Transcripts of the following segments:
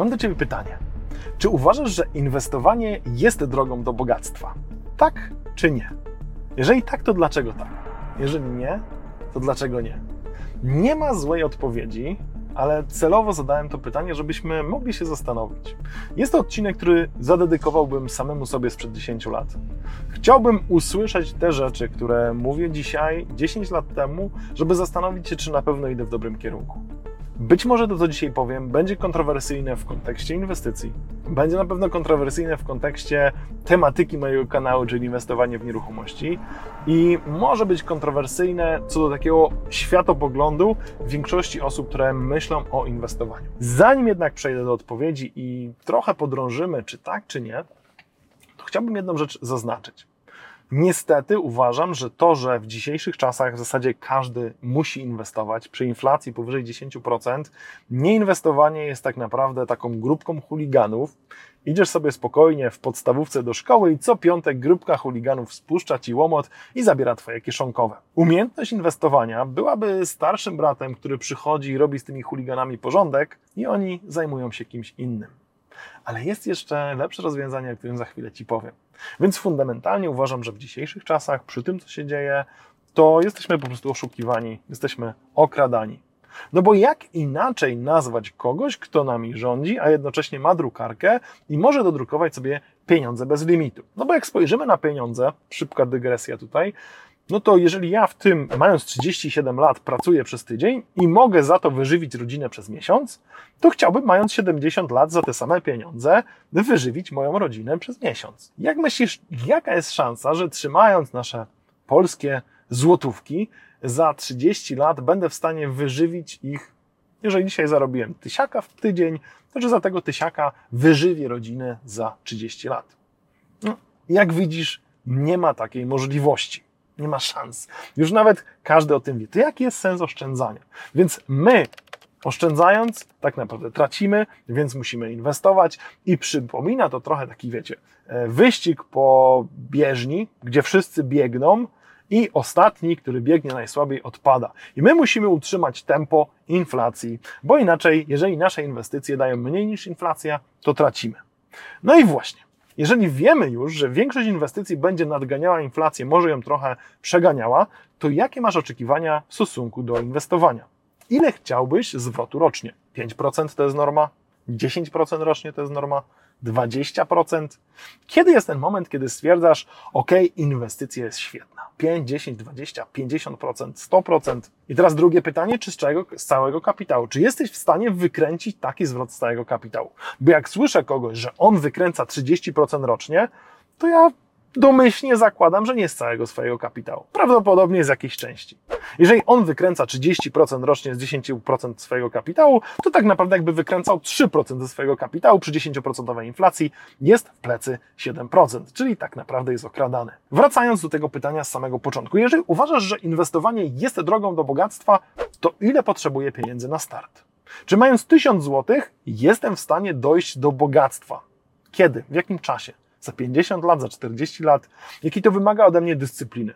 Mam do Ciebie pytanie. Czy uważasz, że inwestowanie jest drogą do bogactwa? Tak czy nie? Jeżeli tak, to dlaczego tak? Jeżeli nie, to dlaczego nie? Nie ma złej odpowiedzi, ale celowo zadałem to pytanie, żebyśmy mogli się zastanowić. Jest to odcinek, który zadedykowałbym samemu sobie sprzed 10 lat. Chciałbym usłyszeć te rzeczy, które mówię dzisiaj, 10 lat temu, żeby zastanowić się, czy na pewno idę w dobrym kierunku. Być może to, co dzisiaj powiem, będzie kontrowersyjne w kontekście inwestycji. Będzie na pewno kontrowersyjne w kontekście tematyki mojego kanału, czyli inwestowanie w nieruchomości. I może być kontrowersyjne co do takiego światopoglądu większości osób, które myślą o inwestowaniu. Zanim jednak przejdę do odpowiedzi i trochę podrążymy, czy tak, czy nie, to chciałbym jedną rzecz zaznaczyć. Niestety uważam, że to, że w dzisiejszych czasach w zasadzie każdy musi inwestować przy inflacji powyżej 10%, nieinwestowanie jest tak naprawdę taką grupką chuliganów. Idziesz sobie spokojnie w podstawówce do szkoły i co piątek grupka chuliganów spuszcza ci łomot i zabiera twoje kieszonkowe. Umiejętność inwestowania byłaby starszym bratem, który przychodzi i robi z tymi chuliganami porządek i oni zajmują się kimś innym. Ale jest jeszcze lepsze rozwiązanie, o którym za chwilę Ci powiem. Więc fundamentalnie uważam, że w dzisiejszych czasach, przy tym, co się dzieje, to jesteśmy po prostu oszukiwani, jesteśmy okradani. No bo jak inaczej nazwać kogoś, kto nami rządzi, a jednocześnie ma drukarkę i może dodrukować sobie pieniądze bez limitu? No bo jak spojrzymy na pieniądze, szybka dygresja tutaj, no to jeżeli ja w tym, mając 37 lat, pracuję przez tydzień i mogę za to wyżywić rodzinę przez miesiąc, to chciałbym, mając 70 lat, za te same pieniądze wyżywić moją rodzinę przez miesiąc. Jak myślisz, jaka jest szansa, że trzymając nasze polskie złotówki, za 30 lat będę w stanie wyżywić ich, jeżeli dzisiaj zarobiłem tysiaka w tydzień, to że za tego tysiaka wyżywię rodzinę za 30 lat? No, jak widzisz, nie ma takiej możliwości. Nie ma szans. Już nawet każdy o tym wie. To jaki jest sens oszczędzania? Więc my, oszczędzając, tak naprawdę tracimy, więc musimy inwestować i przypomina to trochę taki, wiecie, e, wyścig po bieżni, gdzie wszyscy biegną, i ostatni, który biegnie najsłabiej, odpada. I my musimy utrzymać tempo inflacji, bo inaczej, jeżeli nasze inwestycje dają mniej niż inflacja, to tracimy. No i właśnie, jeżeli wiemy już, że większość inwestycji będzie nadganiała inflację, może ją trochę przeganiała, to jakie masz oczekiwania w stosunku do inwestowania? Ile chciałbyś zwrotu rocznie? 5% to jest norma? 10% rocznie to jest norma? 20%? Kiedy jest ten moment, kiedy stwierdzasz, OK, inwestycja jest świetna? 5, 10, 20, 50%, 100%. I teraz drugie pytanie, czy z, czego, z całego kapitału? Czy jesteś w stanie wykręcić taki zwrot z całego kapitału? Bo jak słyszę kogoś, że on wykręca 30% rocznie, to ja domyślnie zakładam, że nie z całego swojego kapitału. Prawdopodobnie z jakiejś części. Jeżeli on wykręca 30% rocznie z 10% swojego kapitału, to tak naprawdę jakby wykręcał 3% ze swojego kapitału przy 10% inflacji, jest w plecy 7%, czyli tak naprawdę jest okradany. Wracając do tego pytania z samego początku, jeżeli uważasz, że inwestowanie jest drogą do bogactwa, to ile potrzebuje pieniędzy na start? Czy mając 1000 zł, jestem w stanie dojść do bogactwa? Kiedy? W jakim czasie? Za 50 lat, za 40 lat, jaki to wymaga ode mnie dyscypliny.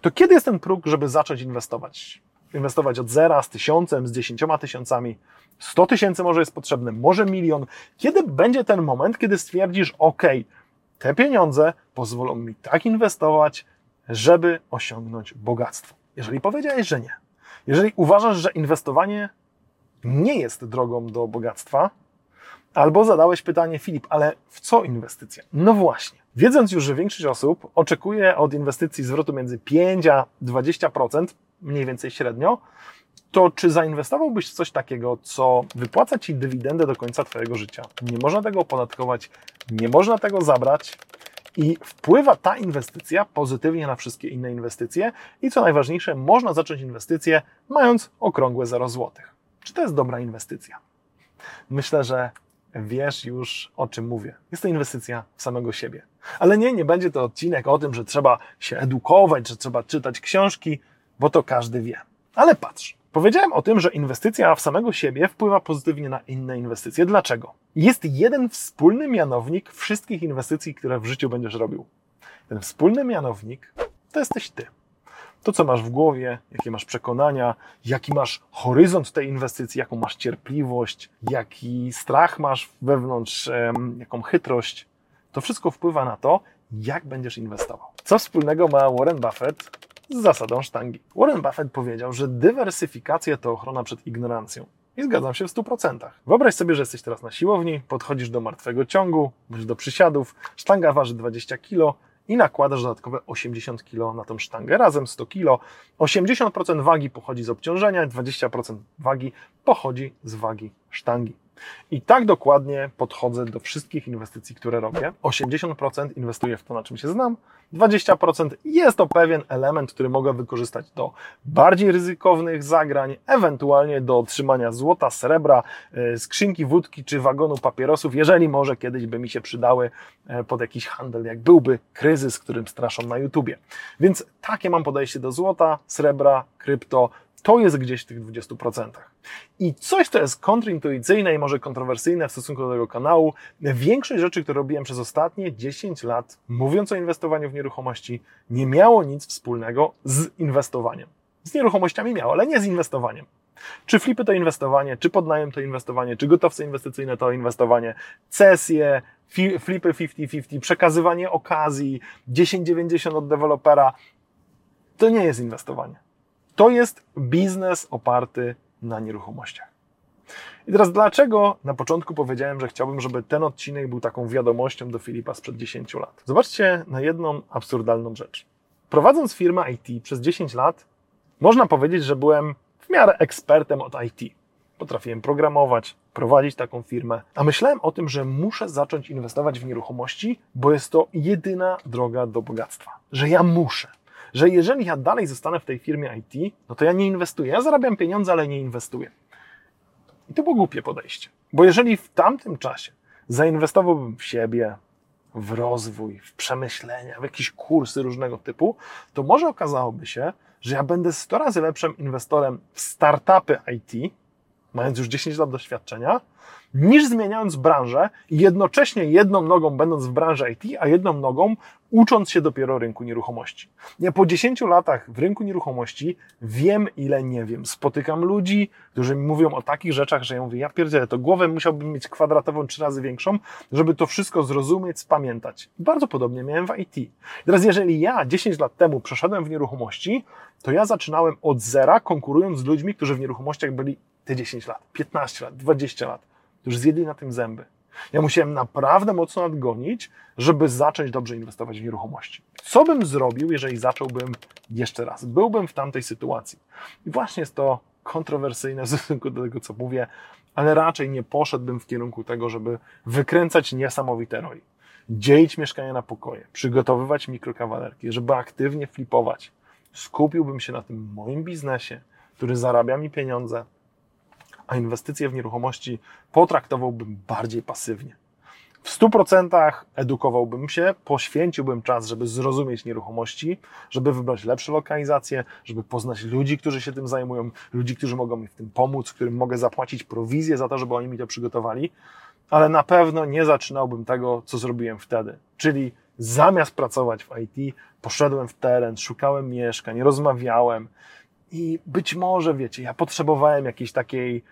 To kiedy jest ten próg, żeby zacząć inwestować? Inwestować od zera, z tysiącem, z dziesięcioma tysiącami, 100 tysięcy może jest potrzebne, może milion. Kiedy będzie ten moment, kiedy stwierdzisz, OK, te pieniądze pozwolą mi tak inwestować, żeby osiągnąć bogactwo? Jeżeli powiedziałeś, że nie, jeżeli uważasz, że inwestowanie nie jest drogą do bogactwa, Albo zadałeś pytanie, Filip, ale w co inwestycja? No właśnie. Wiedząc już, że większość osób oczekuje od inwestycji zwrotu między 5 a 20%, mniej więcej średnio, to czy zainwestowałbyś w coś takiego, co wypłaca Ci dywidendę do końca Twojego życia? Nie można tego opodatkować, nie można tego zabrać i wpływa ta inwestycja pozytywnie na wszystkie inne inwestycje i co najważniejsze, można zacząć inwestycję mając okrągłe 0 zł. Czy to jest dobra inwestycja? Myślę, że wiesz już o czym mówię. Jest to inwestycja w samego siebie. Ale nie, nie będzie to odcinek o tym, że trzeba się edukować, że trzeba czytać książki, bo to każdy wie. Ale patrz, powiedziałem o tym, że inwestycja w samego siebie wpływa pozytywnie na inne inwestycje. Dlaczego? Jest jeden wspólny mianownik wszystkich inwestycji, które w życiu będziesz robił. Ten wspólny mianownik to jesteś ty. To, co masz w głowie, jakie masz przekonania, jaki masz horyzont tej inwestycji, jaką masz cierpliwość, jaki strach masz wewnątrz, jaką chytrość, to wszystko wpływa na to, jak będziesz inwestował. Co wspólnego ma Warren Buffett z zasadą sztangi? Warren Buffett powiedział, że dywersyfikacja to ochrona przed ignorancją. I zgadzam się w 100%. Wyobraź sobie, że jesteś teraz na siłowni, podchodzisz do martwego ciągu, bądź do przysiadów, sztanga waży 20 kg, i nakładasz dodatkowe 80 kg na tą sztangę, razem 100 kg. 80% wagi pochodzi z obciążenia, 20% wagi pochodzi z wagi sztangi. I tak dokładnie podchodzę do wszystkich inwestycji, które robię. 80% inwestuję w to, na czym się znam, 20% jest to pewien element, który mogę wykorzystać do bardziej ryzykownych zagrań, ewentualnie do otrzymania złota, srebra, e, skrzynki wódki czy wagonu papierosów, jeżeli może kiedyś by mi się przydały e, pod jakiś handel, jak byłby kryzys, którym straszą na YouTubie. Więc takie mam podejście do złota, srebra, krypto, to jest gdzieś w tych 20%. I coś, co jest kontrintuicyjne i może kontrowersyjne w stosunku do tego kanału, większość rzeczy, które robiłem przez ostatnie 10 lat, mówiąc o inwestowaniu w nieruchomości, nie miało nic wspólnego z inwestowaniem. Z nieruchomościami miało, ale nie z inwestowaniem. Czy flipy to inwestowanie, czy podnajem to inwestowanie, czy gotowce inwestycyjne to inwestowanie, cesje, flipy 50-50, przekazywanie okazji, 10-90 od dewelopera, to nie jest inwestowanie. To jest biznes oparty na nieruchomościach. I teraz dlaczego na początku powiedziałem, że chciałbym, żeby ten odcinek był taką wiadomością do Filipa sprzed 10 lat? Zobaczcie na jedną absurdalną rzecz. Prowadząc firmę IT przez 10 lat, można powiedzieć, że byłem w miarę ekspertem od IT. Potrafiłem programować, prowadzić taką firmę, a myślałem o tym, że muszę zacząć inwestować w nieruchomości, bo jest to jedyna droga do bogactwa. Że ja muszę że jeżeli ja dalej zostanę w tej firmie IT, no to ja nie inwestuję. Ja zarabiam pieniądze, ale nie inwestuję. I to było głupie podejście. Bo jeżeli w tamtym czasie zainwestowałbym w siebie, w rozwój, w przemyślenia, w jakieś kursy różnego typu, to może okazałoby się, że ja będę 100 razy lepszym inwestorem w startupy IT, mając już 10 lat doświadczenia, niż zmieniając branżę i jednocześnie jedną nogą będąc w branży IT, a jedną nogą ucząc się dopiero rynku nieruchomości. Ja po 10 latach w rynku nieruchomości wiem, ile nie wiem. Spotykam ludzi, którzy mi mówią o takich rzeczach, że ja mówię, ja pierdzielę, to głowę musiałbym mieć kwadratową trzy razy większą, żeby to wszystko zrozumieć, spamiętać. Bardzo podobnie miałem w IT. Teraz jeżeli ja 10 lat temu przeszedłem w nieruchomości, to ja zaczynałem od zera, konkurując z ludźmi, którzy w nieruchomościach byli te 10 lat, 15 lat, 20 lat, którzy zjedli na tym zęby. Ja musiałem naprawdę mocno nadgonić, żeby zacząć dobrze inwestować w nieruchomości. Co bym zrobił, jeżeli zacząłbym jeszcze raz? Byłbym w tamtej sytuacji. I właśnie jest to kontrowersyjne w stosunku do tego, co mówię, ale raczej nie poszedłbym w kierunku tego, żeby wykręcać niesamowite roli. Dzielić mieszkania na pokoje, przygotowywać mikrokawalerki, żeby aktywnie flipować. Skupiłbym się na tym moim biznesie, który zarabia mi pieniądze, a inwestycje w nieruchomości potraktowałbym bardziej pasywnie. W 100% edukowałbym się, poświęciłbym czas, żeby zrozumieć nieruchomości, żeby wybrać lepsze lokalizacje, żeby poznać ludzi, którzy się tym zajmują, ludzi, którzy mogą mi w tym pomóc, którym mogę zapłacić prowizję za to, żeby oni mi to przygotowali, ale na pewno nie zaczynałbym tego, co zrobiłem wtedy. Czyli zamiast pracować w IT, poszedłem w teren, szukałem mieszkań, rozmawiałem i być może, wiecie, ja potrzebowałem jakiejś takiej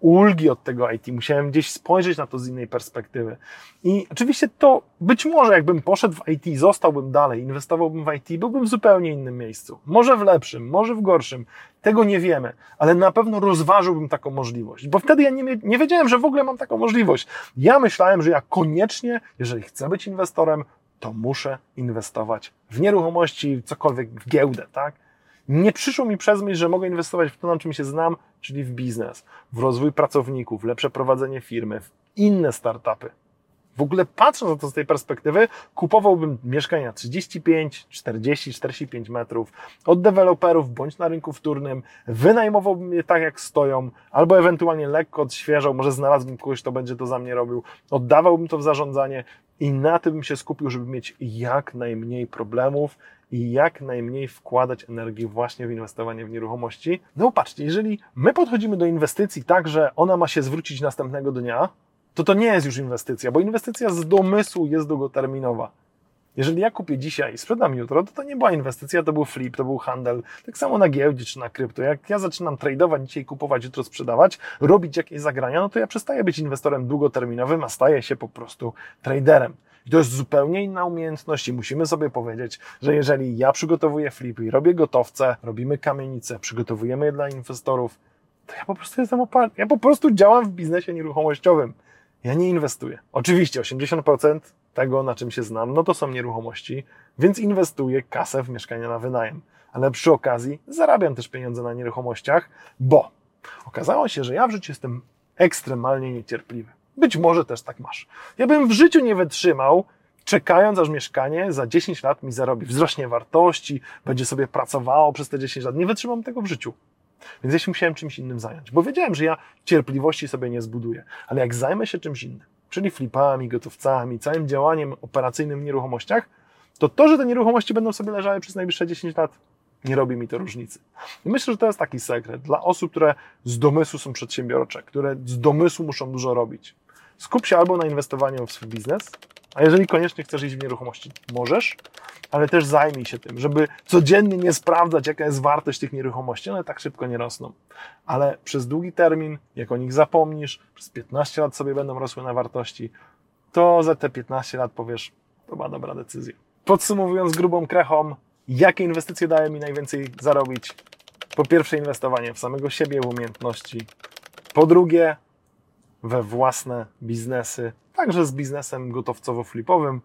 ulgi od tego IT, musiałem gdzieś spojrzeć na to z innej perspektywy. I oczywiście to być może jakbym poszedł w IT, zostałbym dalej, inwestowałbym w IT, byłbym w zupełnie innym miejscu. Może w lepszym, może w gorszym. Tego nie wiemy, ale na pewno rozważyłbym taką możliwość, bo wtedy ja nie, nie wiedziałem, że w ogóle mam taką możliwość. Ja myślałem, że ja koniecznie, jeżeli chcę być inwestorem, to muszę inwestować w nieruchomości, cokolwiek w giełdę, tak? Nie przyszło mi przez myśl, że mogę inwestować w to, na czym się znam, czyli w biznes, w rozwój pracowników, lepsze prowadzenie firmy, w inne startupy. W ogóle patrząc na to z tej perspektywy, kupowałbym mieszkania 35, 40, 45 metrów od deweloperów bądź na rynku wtórnym, wynajmowałbym je tak jak stoją, albo ewentualnie lekko odświeżał, może znalazłbym kogoś, kto będzie to za mnie robił, oddawałbym to w zarządzanie i na tym bym się skupił, żeby mieć jak najmniej problemów i jak najmniej wkładać energii właśnie w inwestowanie w nieruchomości. No patrzcie, jeżeli my podchodzimy do inwestycji tak, że ona ma się zwrócić następnego dnia, to to nie jest już inwestycja, bo inwestycja z domysłu jest długoterminowa. Jeżeli ja kupię dzisiaj i sprzedam jutro, to to nie była inwestycja, to był flip, to był handel. Tak samo na giełdzie czy na krypto. Jak ja zaczynam tradeować, dzisiaj kupować, jutro sprzedawać, robić jakieś zagrania, no to ja przestaję być inwestorem długoterminowym, a staję się po prostu traderem. I to jest zupełnie inna umiejętność i musimy sobie powiedzieć, że jeżeli ja przygotowuję flipy robię gotowce, robimy kamienice, przygotowujemy je dla inwestorów, to ja po prostu jestem oparty. Ja po prostu działam w biznesie nieruchomościowym. Ja nie inwestuję. Oczywiście 80% tego, na czym się znam, no to są nieruchomości, więc inwestuję kasę w mieszkania na wynajem. Ale przy okazji zarabiam też pieniądze na nieruchomościach, bo okazało się, że ja w życiu jestem ekstremalnie niecierpliwy. Być może też tak masz. Ja bym w życiu nie wytrzymał, czekając aż mieszkanie za 10 lat mi zarobi, wzrośnie wartości, będzie sobie pracowało przez te 10 lat. Nie wytrzymam tego w życiu. Więc ja się musiałem czymś innym zająć, bo wiedziałem, że ja cierpliwości sobie nie zbuduję. Ale jak zajmę się czymś innym, czyli flipami, gotowcami, całym działaniem operacyjnym w nieruchomościach, to to, że te nieruchomości będą sobie leżały przez najbliższe 10 lat, nie robi mi to różnicy. I myślę, że to jest taki sekret dla osób, które z domysłu są przedsiębiorcze, które z domysłu muszą dużo robić. Skup się albo na inwestowaniu w swój biznes, a jeżeli koniecznie chcesz iść w nieruchomości, możesz, ale też zajmij się tym, żeby codziennie nie sprawdzać, jaka jest wartość tych nieruchomości. One tak szybko nie rosną. Ale przez długi termin, jak o nich zapomnisz, przez 15 lat sobie będą rosły na wartości, to za te 15 lat powiesz, to była dobra decyzja. Podsumowując grubą krechą, jakie inwestycje daje mi najwięcej zarobić? Po pierwsze, inwestowanie w samego siebie, w umiejętności. Po drugie, we własne biznesy, także z biznesem gotowcowo-flipowym.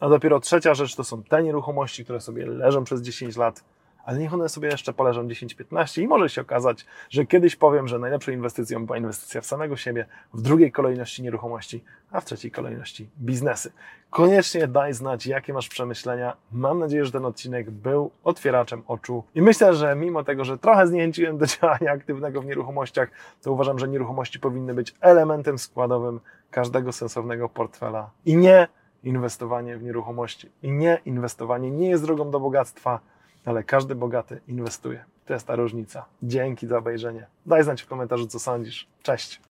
A dopiero trzecia rzecz to są te nieruchomości, które sobie leżą przez 10 lat, ale niech one sobie jeszcze poleżą 10-15 i może się okazać, że kiedyś powiem, że najlepszą inwestycją była inwestycja w samego siebie, w drugiej kolejności nieruchomości, a w trzeciej kolejności biznesy. Koniecznie daj znać, jakie masz przemyślenia. Mam nadzieję, że ten odcinek był otwieraczem oczu i myślę, że mimo tego, że trochę zniechęciłem do działania aktywnego w nieruchomościach, to uważam, że nieruchomości powinny być elementem składowym każdego sensownego portfela i nie inwestowanie w nieruchomości. I nie, inwestowanie nie jest drogą do bogactwa, ale każdy bogaty inwestuje. To jest ta różnica. Dzięki za obejrzenie. Daj znać w komentarzu, co sądzisz. Cześć.